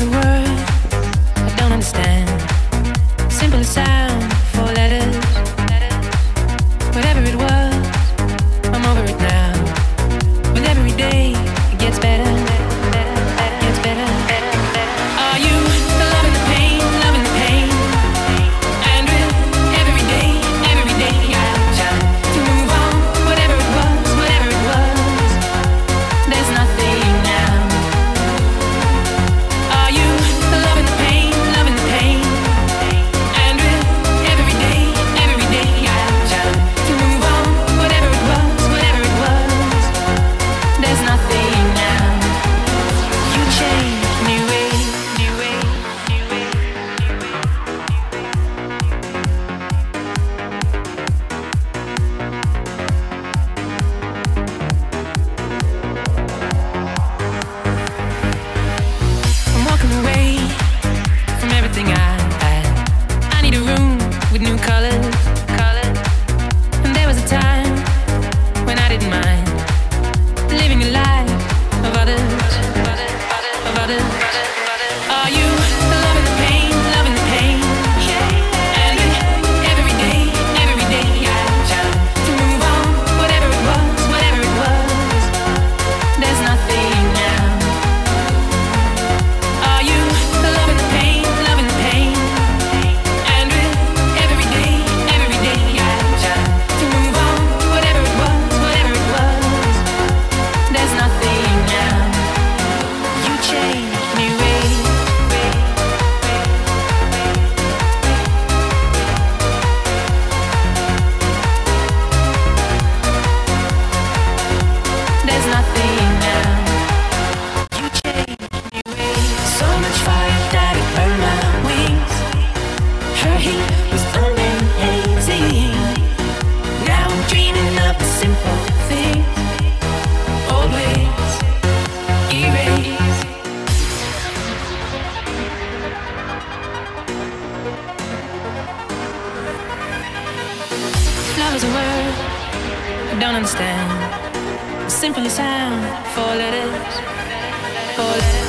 I need to know. If you want me, girl,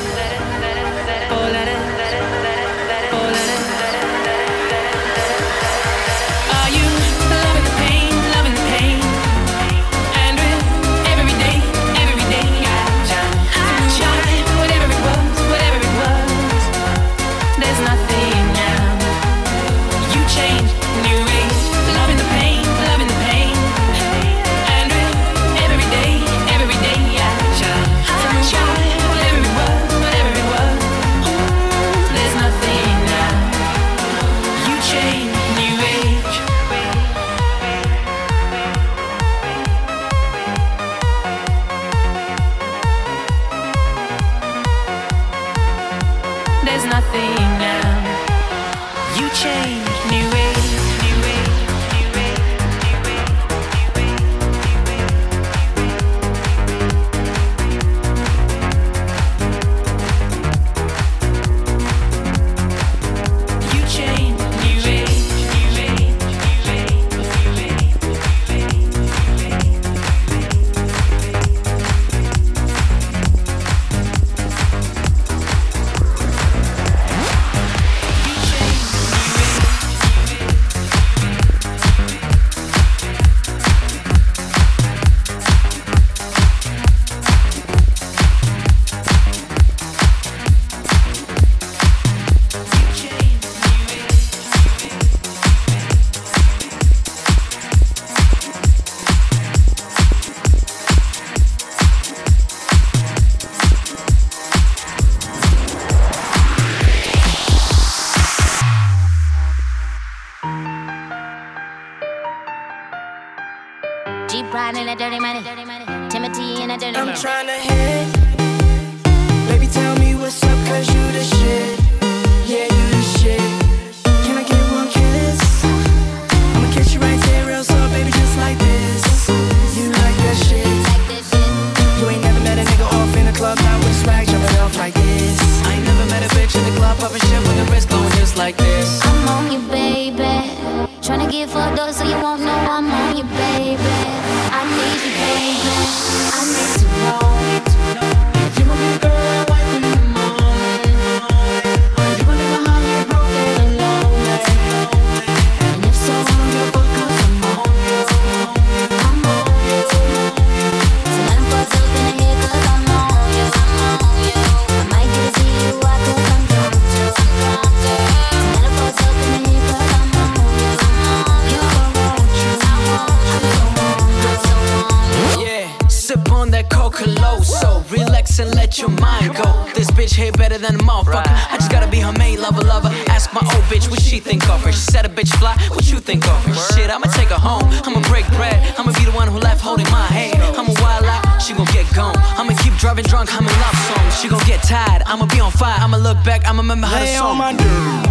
driving drunk, in love songs. She gon' get tired, I'ma be on fire. I'ma look back, I'ma remember how to song. On my dude.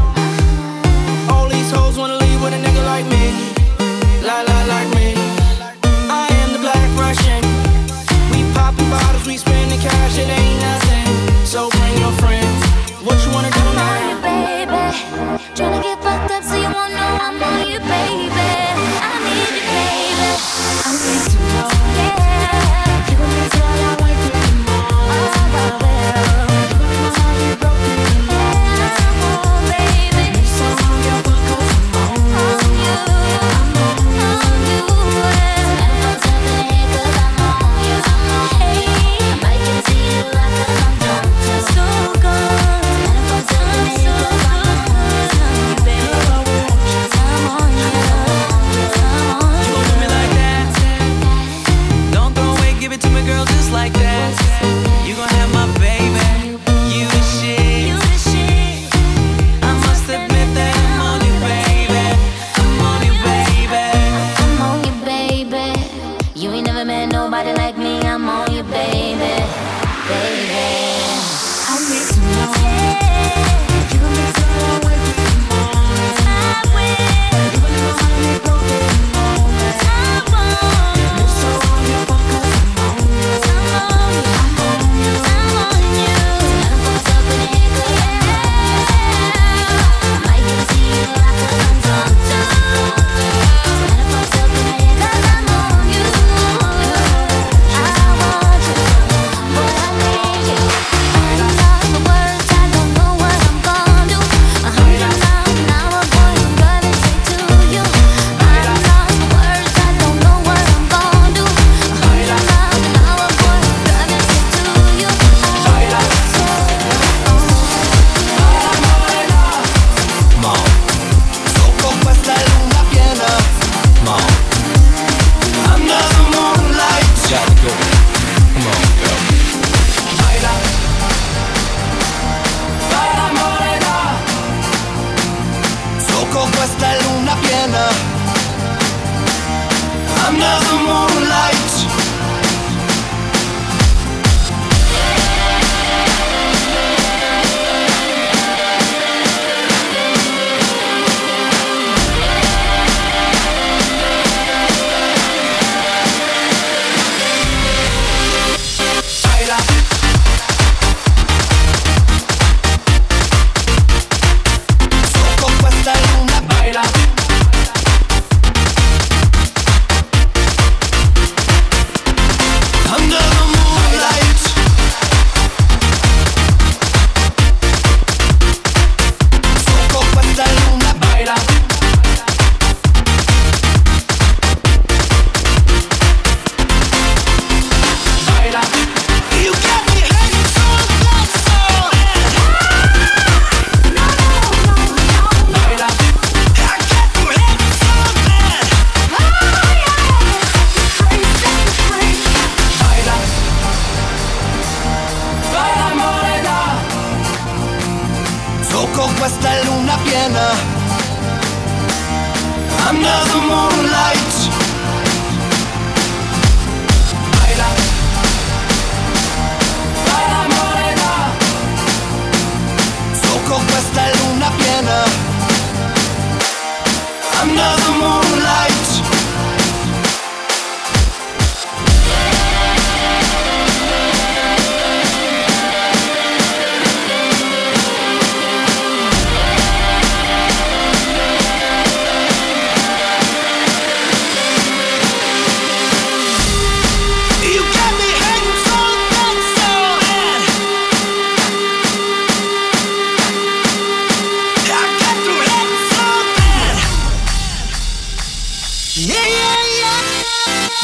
All these hoes wanna leave with a nigga like me. like like like me. I am the black Russian. We poppin' bottles, we spendin' cash, it ain't nothing. So bring your friends. What you wanna do I'm now? On baby. Tryna get fucked up so you won't know I'm on you, baby. I need you, baby. I'm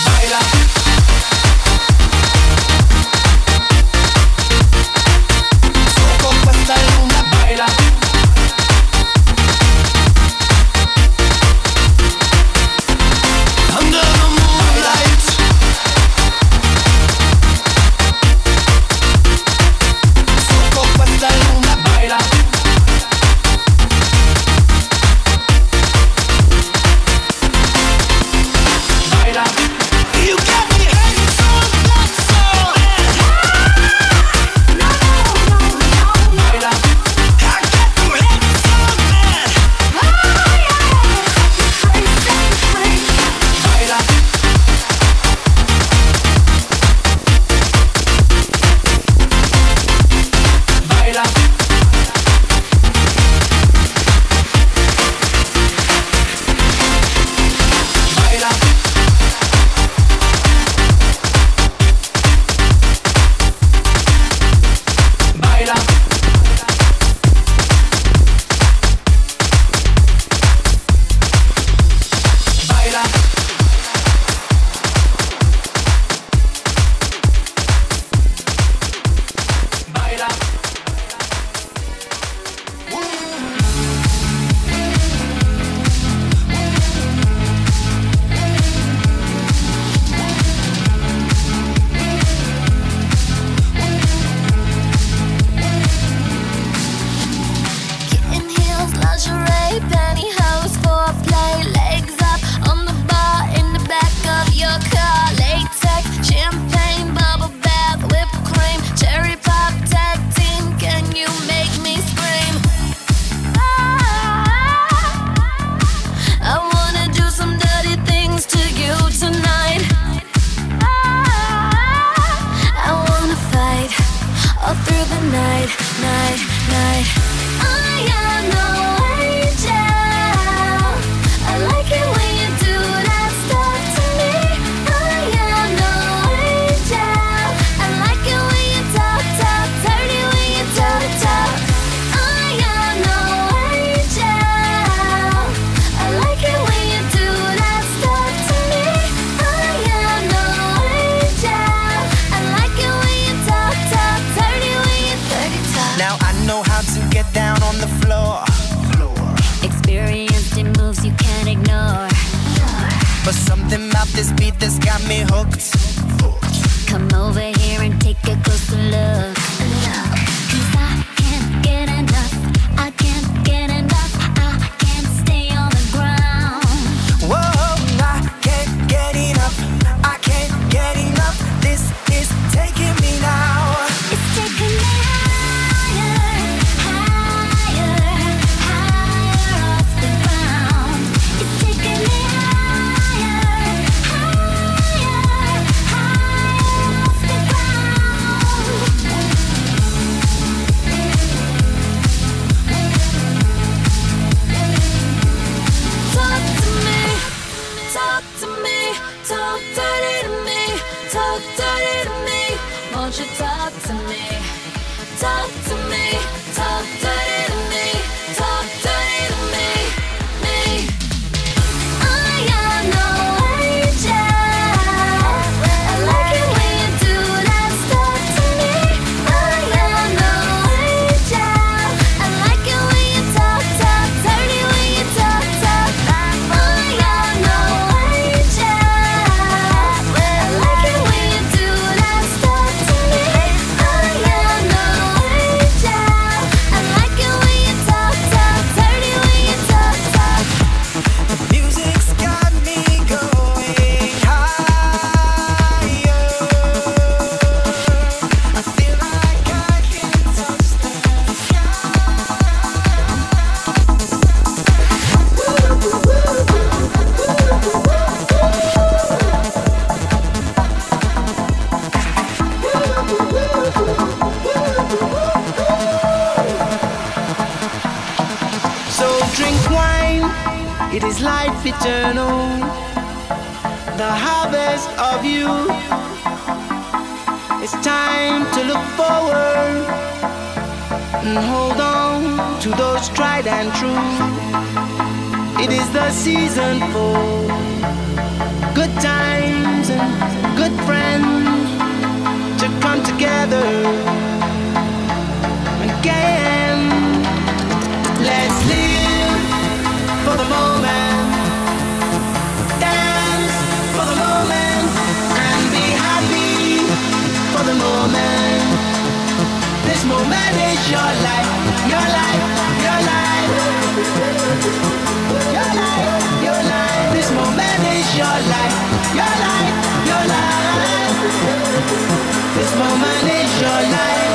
Baila. life eternal, the harvest of you. It's time to look forward and hold on to those tried and true. It is the season for good times and good friends to come together. moment is your life, your life, your life. Your life, your life. This moment is your life, your life, your life. This moment is your life.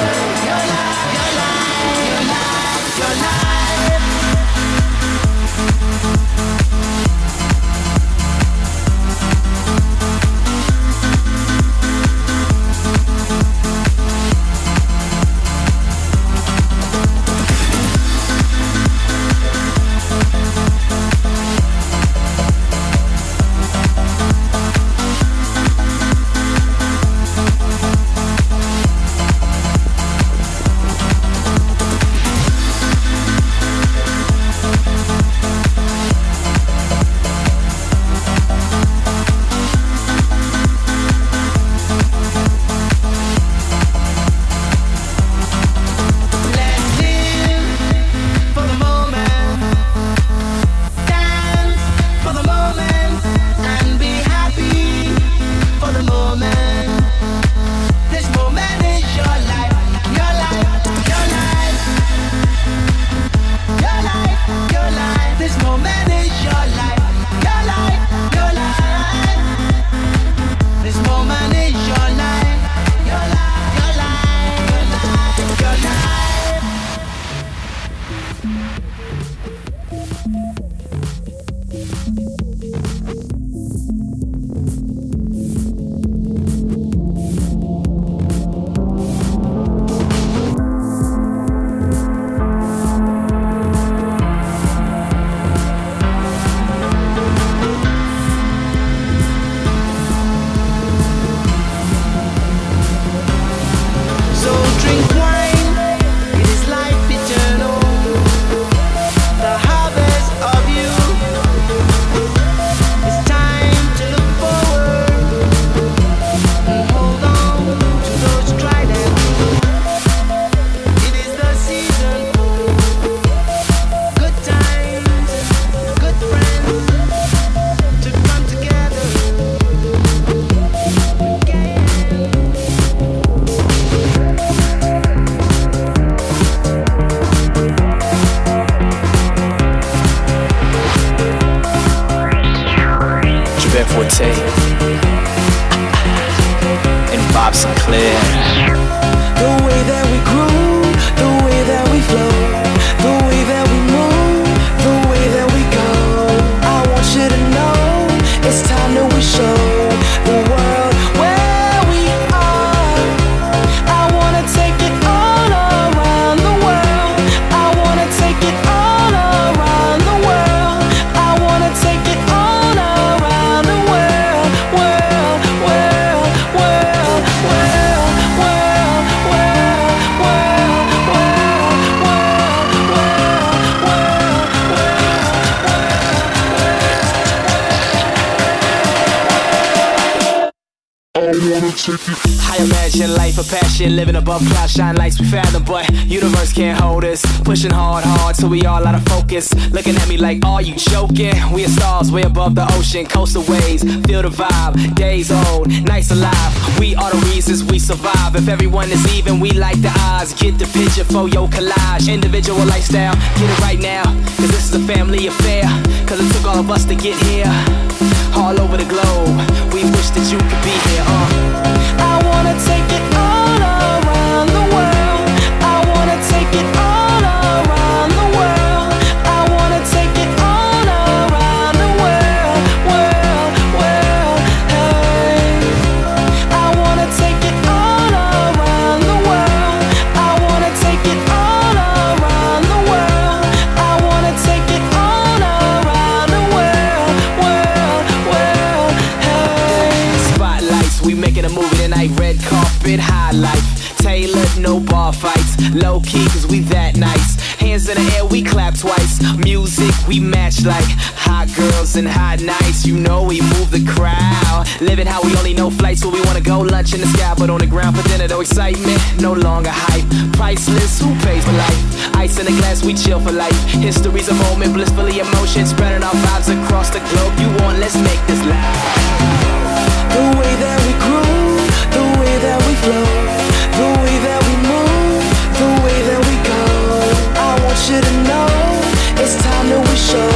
Passion, living above cloud shine lights we fathom, but universe can't hold us. Pushing hard, hard, so we all out of focus. Looking at me like, are you joking? We are stars way above the ocean, coastal waves, feel the vibe. Days old, nights alive. We are the reasons we survive. If everyone is even, we like the odds. Get the picture for your collage. Individual lifestyle, get it right now. Cause this is a family affair. Cause it took all of us to get here. All over the globe, we wish that you could be here. Uh. I wanna take it Low key, cause we that nice. Hands in the air, we clap twice. Music, we match like hot girls and hot nights. You know we move the crowd. Living how we only know flights where we wanna go. Lunch in the sky, but on the ground for dinner. No excitement, no longer hype. Priceless, who pays for life? Ice in the glass, we chill for life. History's a moment, blissfully emotion. Spreading our vibes across the globe. You want, let's make this live. The way that we grew, the way that we flow, should've known. It's time that we show.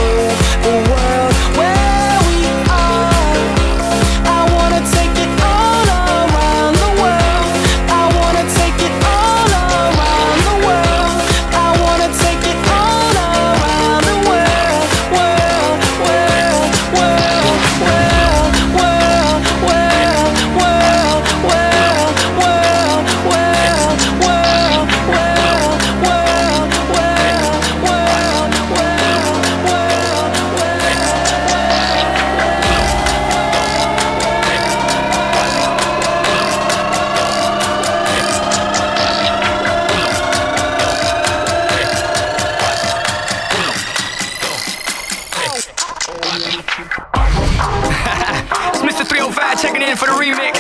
305 checking in for the remix.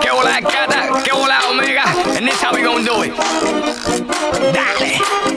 que hola, que hola, Omega. And this how we gonna do it. Dale.